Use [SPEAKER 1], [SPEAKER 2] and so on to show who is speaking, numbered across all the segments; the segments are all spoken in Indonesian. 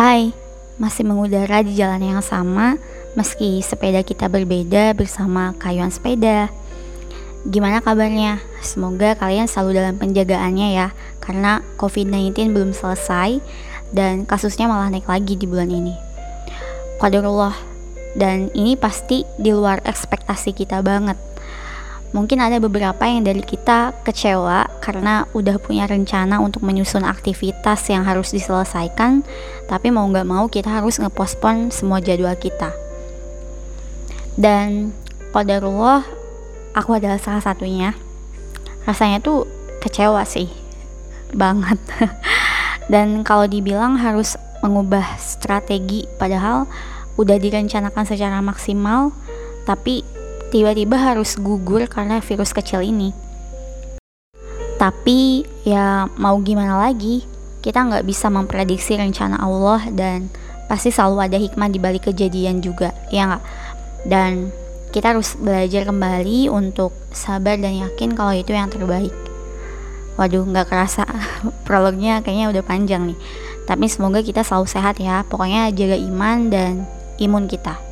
[SPEAKER 1] Hai, masih mengudara di jalan yang sama meski sepeda kita berbeda bersama kayuan sepeda. Gimana kabarnya? Semoga kalian selalu dalam penjagaannya ya, karena COVID-19 belum selesai dan kasusnya malah naik lagi di bulan ini. Qadarullah, dan ini pasti di luar ekspektasi kita banget Mungkin ada beberapa yang dari kita kecewa karena udah punya rencana untuk menyusun aktivitas yang harus diselesaikan, tapi mau nggak mau kita harus ngepospon semua jadwal kita. Dan qadarullah, aku adalah salah satunya. Rasanya tuh kecewa sih, banget. Dan kalau dibilang harus mengubah strategi, padahal udah direncanakan secara maksimal, tapi tiba-tiba harus gugur karena virus kecil ini. Tapi ya mau gimana lagi, kita nggak bisa memprediksi rencana Allah dan pasti selalu ada hikmah di balik kejadian juga, ya nggak? Dan kita harus belajar kembali untuk sabar dan yakin kalau itu yang terbaik. Waduh, nggak kerasa prolognya kayaknya udah panjang nih. Tapi semoga kita selalu sehat ya. Pokoknya jaga iman dan imun kita.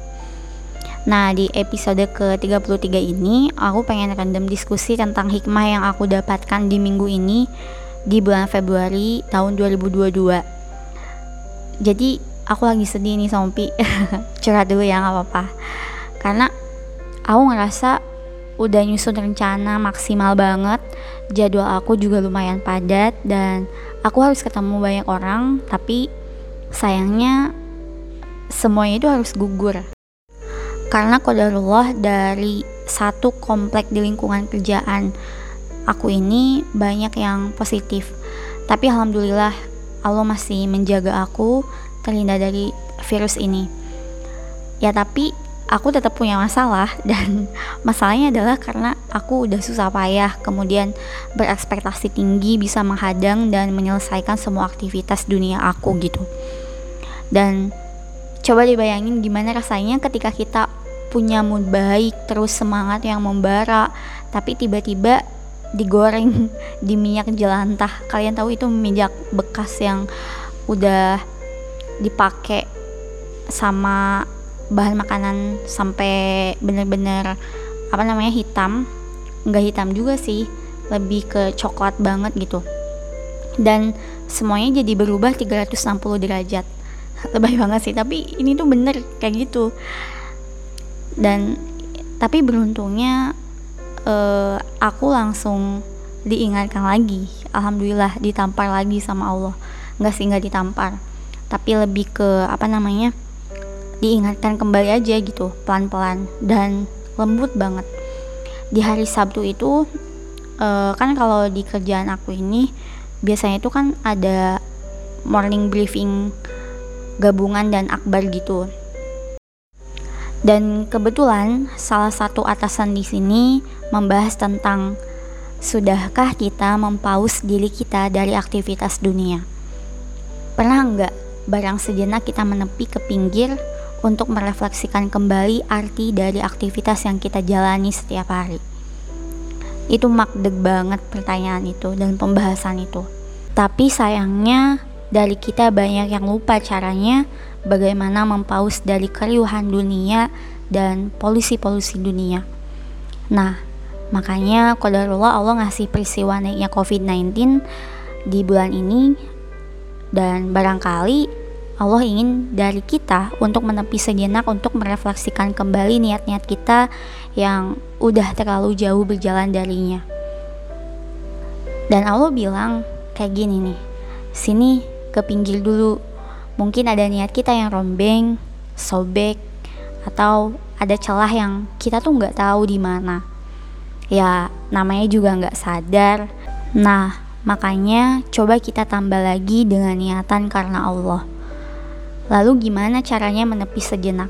[SPEAKER 1] Nah, di episode ke-33 ini, aku pengen random diskusi tentang hikmah yang aku dapatkan di minggu ini di bulan Februari tahun 2022. Jadi, aku lagi sedih nih Sompi. Curhat dulu ya, gak apa-apa. Karena aku ngerasa udah nyusun rencana maksimal banget. Jadwal aku juga lumayan padat dan aku harus ketemu banyak orang, tapi sayangnya semuanya itu harus gugur karena kodarullah dari satu komplek di lingkungan kerjaan aku ini banyak yang positif. Tapi alhamdulillah Allah masih menjaga aku terhindar dari virus ini. Ya tapi aku tetap punya masalah dan masalahnya adalah karena aku udah susah payah kemudian berekspektasi tinggi bisa menghadang dan menyelesaikan semua aktivitas dunia aku gitu. Dan coba dibayangin gimana rasanya ketika kita punya mood baik terus semangat yang membara tapi tiba-tiba digoreng di minyak jelantah. Kalian tahu itu minyak bekas yang udah dipakai sama bahan makanan sampai bener-bener apa namanya hitam. Nggak hitam juga sih lebih ke coklat banget gitu. Dan semuanya jadi berubah 360 derajat. Lebih banget sih tapi ini tuh bener kayak gitu dan tapi beruntungnya uh, aku langsung diingatkan lagi. Alhamdulillah ditampar lagi sama Allah. Nggak sih nggak ditampar. Tapi lebih ke apa namanya diingatkan kembali aja gitu pelan-pelan. Dan lembut banget. Di hari Sabtu itu uh, kan kalau di kerjaan aku ini biasanya itu kan ada morning briefing gabungan dan akbar gitu dan kebetulan salah satu atasan di sini membahas tentang sudahkah kita mempaus diri kita dari aktivitas dunia? Pernah enggak barang sejenak kita menepi ke pinggir untuk merefleksikan kembali arti dari aktivitas yang kita jalani setiap hari? Itu makdeg banget pertanyaan itu dan pembahasan itu. Tapi sayangnya dari kita banyak yang lupa caranya bagaimana mempaus dari keriuhan dunia dan polusi-polusi dunia. Nah, makanya qadarullah Allah ngasih peristiwa naiknya COVID-19 di bulan ini dan barangkali Allah ingin dari kita untuk menepi sejenak untuk merefleksikan kembali niat-niat kita yang udah terlalu jauh berjalan darinya. Dan Allah bilang kayak gini nih, sini ke pinggir dulu mungkin ada niat kita yang rombeng, sobek, atau ada celah yang kita tuh nggak tahu di mana. Ya, namanya juga nggak sadar. Nah, makanya coba kita tambah lagi dengan niatan karena Allah. Lalu gimana caranya menepi sejenak?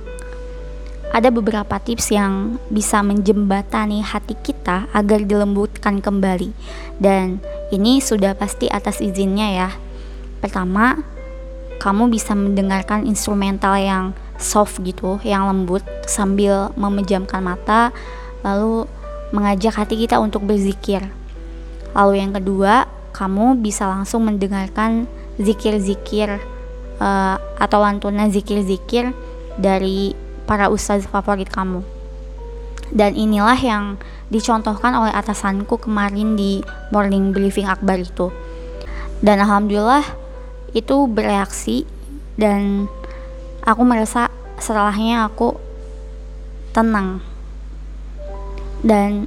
[SPEAKER 1] Ada beberapa tips yang bisa menjembatani hati kita agar dilembutkan kembali. Dan ini sudah pasti atas izinnya ya. Pertama, kamu bisa mendengarkan instrumental yang soft gitu, yang lembut sambil memejamkan mata lalu mengajak hati kita untuk berzikir. Lalu yang kedua, kamu bisa langsung mendengarkan zikir-zikir uh, atau lantunan zikir-zikir dari para ustadz favorit kamu. Dan inilah yang dicontohkan oleh atasanku kemarin di morning briefing akbar itu. Dan alhamdulillah itu bereaksi dan aku merasa setelahnya aku tenang. Dan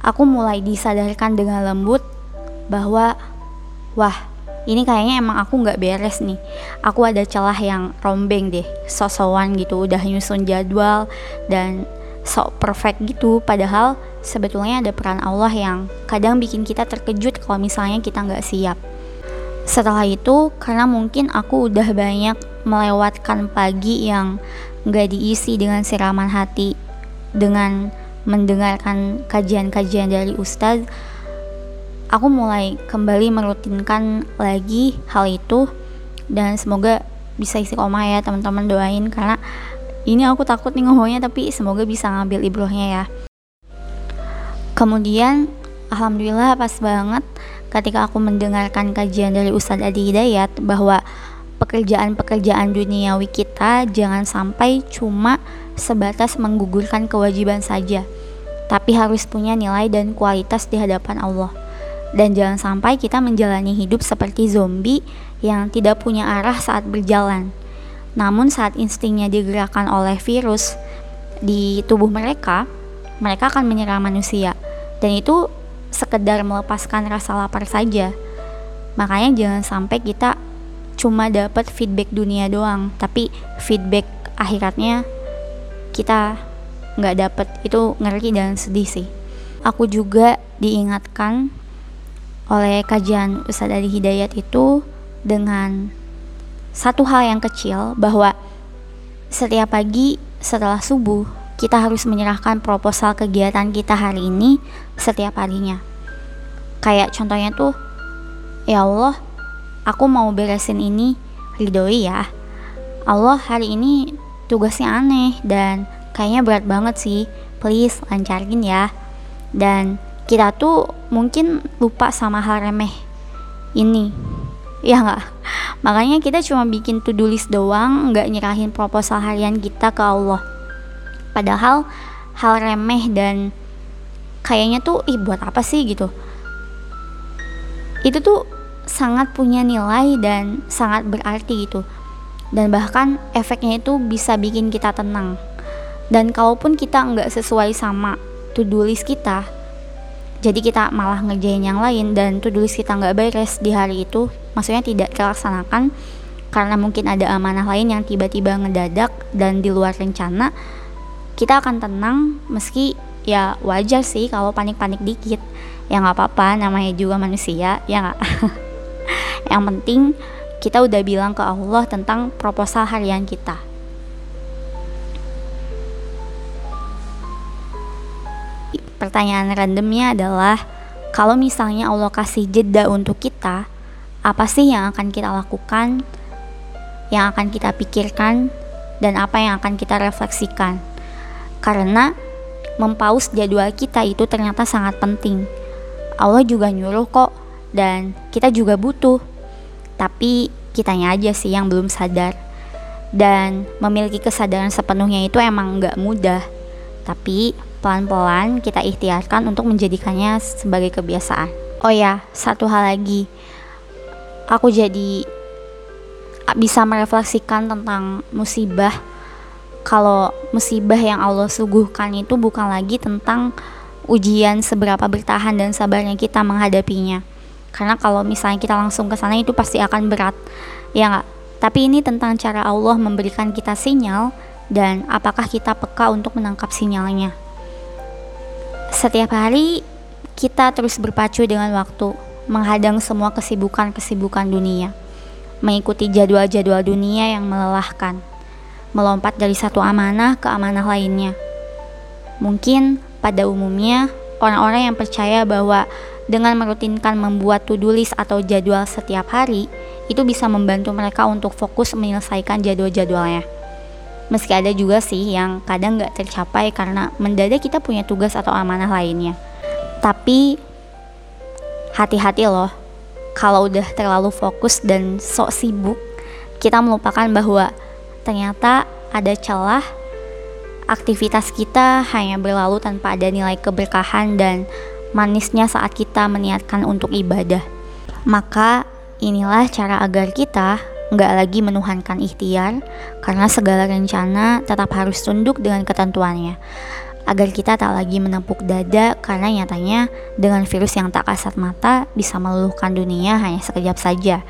[SPEAKER 1] aku mulai disadarkan dengan lembut bahwa wah ini kayaknya emang aku nggak beres nih. Aku ada celah yang rombeng deh sosowan gitu udah nyusun jadwal dan sok perfect gitu. Padahal sebetulnya ada peran Allah yang kadang bikin kita terkejut kalau misalnya kita nggak siap setelah itu karena mungkin aku udah banyak melewatkan pagi yang nggak diisi dengan siraman hati dengan mendengarkan kajian-kajian dari ustadz aku mulai kembali merutinkan lagi hal itu. Dan semoga bisa istiqomah ya teman-teman doain karena ini aku takut nih ngomongnya tapi semoga bisa ngambil ibrohnya ya. Kemudian alhamdulillah pas banget ketika aku mendengarkan kajian dari Ustadz Adi Hidayat bahwa pekerjaan-pekerjaan duniawi kita jangan sampai cuma sebatas menggugurkan kewajiban saja tapi harus punya nilai dan kualitas di hadapan Allah dan jangan sampai kita menjalani hidup seperti zombie yang tidak punya arah saat berjalan. Namun saat instingnya digerakkan oleh virus di tubuh mereka, mereka akan menyerang manusia. Dan itu sekedar melepaskan rasa lapar saja. Makanya jangan sampai kita cuma dapat feedback dunia doang, tapi feedback akhiratnya kita nggak dapat itu ngeri dan sedih sih. Aku juga diingatkan oleh kajian Ustadz Ali Hidayat itu dengan satu hal yang kecil bahwa setiap pagi setelah subuh kita harus menyerahkan proposal kegiatan kita hari ini setiap harinya. Kayak contohnya tuh, ya Allah, aku mau beresin ini, ridhoi ya. Allah hari ini tugasnya aneh dan kayaknya berat banget sih, please lancarin ya. Dan kita tuh mungkin lupa sama hal remeh ini ya nggak makanya kita cuma bikin to do list doang nggak nyerahin proposal harian kita ke Allah padahal hal remeh dan kayaknya tuh ih buat apa sih? gitu. Itu tuh sangat punya nilai dan sangat berarti gitu. Dan bahkan efeknya itu bisa bikin kita tenang. Dan kalaupun kita nggak sesuai sama to do list kita jadi kita malah ngerjain yang lain dan tuh tulis kita nggak beres di hari itu maksudnya tidak terlaksanakan karena mungkin ada amanah lain yang tiba-tiba ngedadak dan di luar rencana kita akan tenang meski ya wajar sih kalau panik-panik dikit. Ya nggak apa-apa namanya juga manusia ya nggak? Yang penting kita udah bilang ke Allah tentang proposal harian kita. Pertanyaan randomnya adalah kalau misalnya Allah kasih jeda untuk kita, apa sih yang akan kita lakukan, yang akan kita pikirkan, dan apa yang akan kita refleksikan? Karena mempaus jadwal kita itu ternyata sangat penting. Allah juga nyuruh kok, dan kita juga butuh. Tapi kitanya aja sih yang belum sadar. Dan memiliki kesadaran sepenuhnya itu emang nggak mudah. Tapi pelan-pelan kita ikhtiarkan untuk menjadikannya sebagai kebiasaan. Oh ya, satu hal lagi. Aku jadi bisa merefleksikan tentang musibah. Kalau musibah yang Allah suguhkan itu bukan lagi tentang ujian seberapa bertahan dan sabarnya kita menghadapinya. Karena kalau misalnya kita langsung ke sana itu pasti akan berat. Ya nggak? Tapi ini tentang cara Allah memberikan kita sinyal dan apakah kita peka untuk menangkap sinyalnya. Setiap hari kita terus berpacu dengan waktu, menghadang semua kesibukan-kesibukan dunia, mengikuti jadwal-jadwal dunia yang melelahkan, melompat dari satu amanah ke amanah lainnya. Mungkin pada umumnya orang-orang yang percaya bahwa dengan merutinkan membuat to-do list atau jadwal setiap hari, itu bisa membantu mereka untuk fokus menyelesaikan jadwal-jadwalnya. Meski ada juga sih yang kadang nggak tercapai karena mendadak kita punya tugas atau amanah lainnya. Tapi hati-hati loh, kalau udah terlalu fokus dan sok sibuk kita melupakan bahwa ternyata ada celah. Aktivitas kita hanya berlalu tanpa ada nilai keberkahan dan manisnya saat kita meniatkan untuk ibadah. Maka inilah cara agar kita nggak lagi menuhankan ikhtiar karena segala rencana tetap harus tunduk dengan ketentuannya. Agar kita tak lagi menepuk dada karena nyatanya dengan virus yang tak kasat mata bisa meluluhkan dunia hanya sekejap saja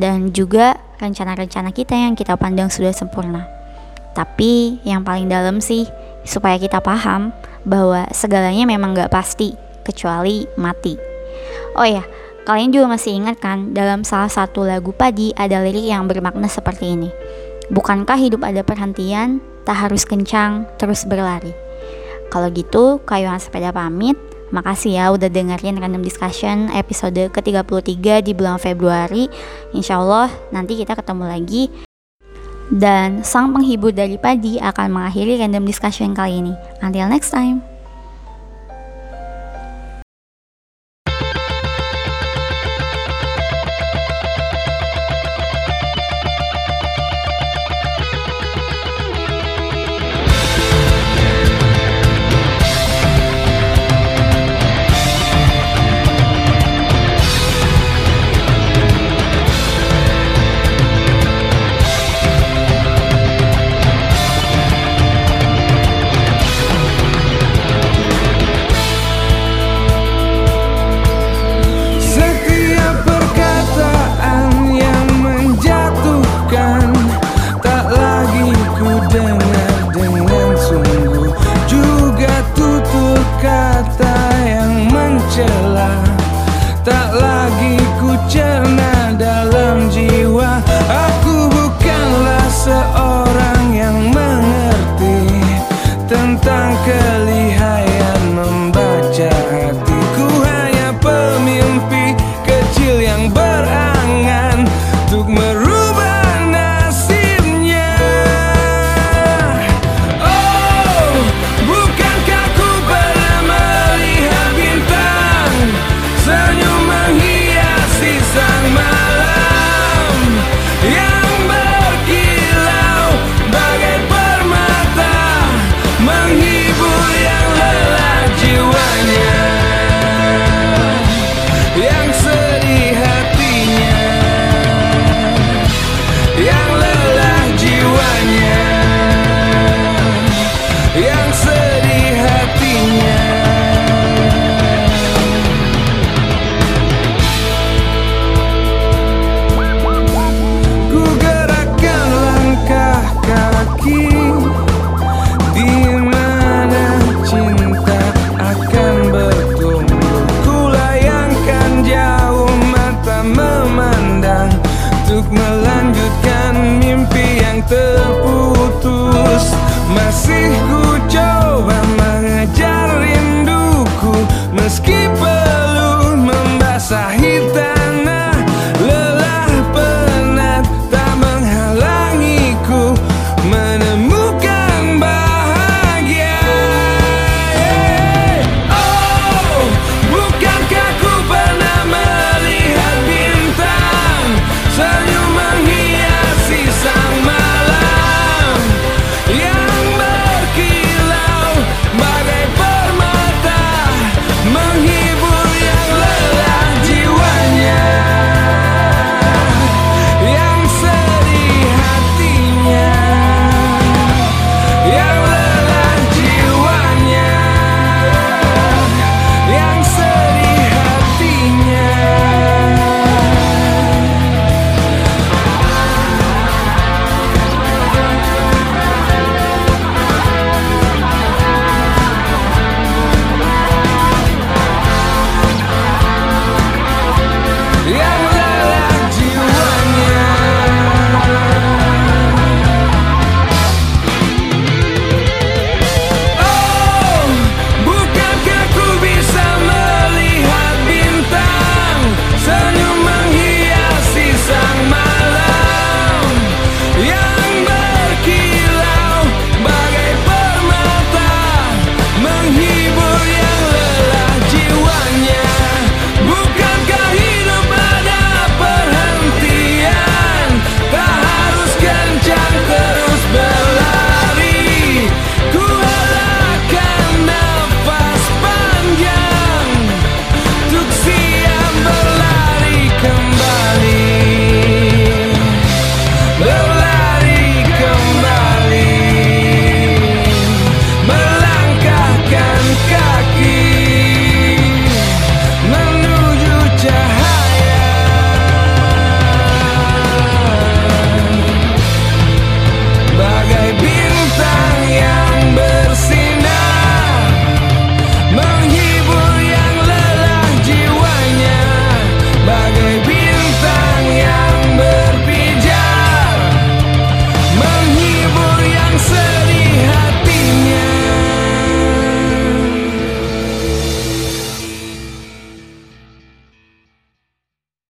[SPEAKER 1] dan juga rencana-rencana kita yang kita pandang sudah sempurna tapi yang paling dalam sih supaya kita paham bahwa segalanya memang gak pasti kecuali mati oh ya Kalian juga masih ingat kan, dalam salah satu lagu Padi ada lirik yang bermakna seperti ini. Bukankah hidup ada perhentian, tak harus kencang, terus berlari. Kalau gitu, kayuan sepeda pamit. Makasih ya udah dengerin Random Discussion episode ke-33 di bulan Februari. Insya Allah nanti kita ketemu lagi. Dan sang penghibur dari Padi akan mengakhiri Random Discussion kali ini. Until next time.
[SPEAKER 2] down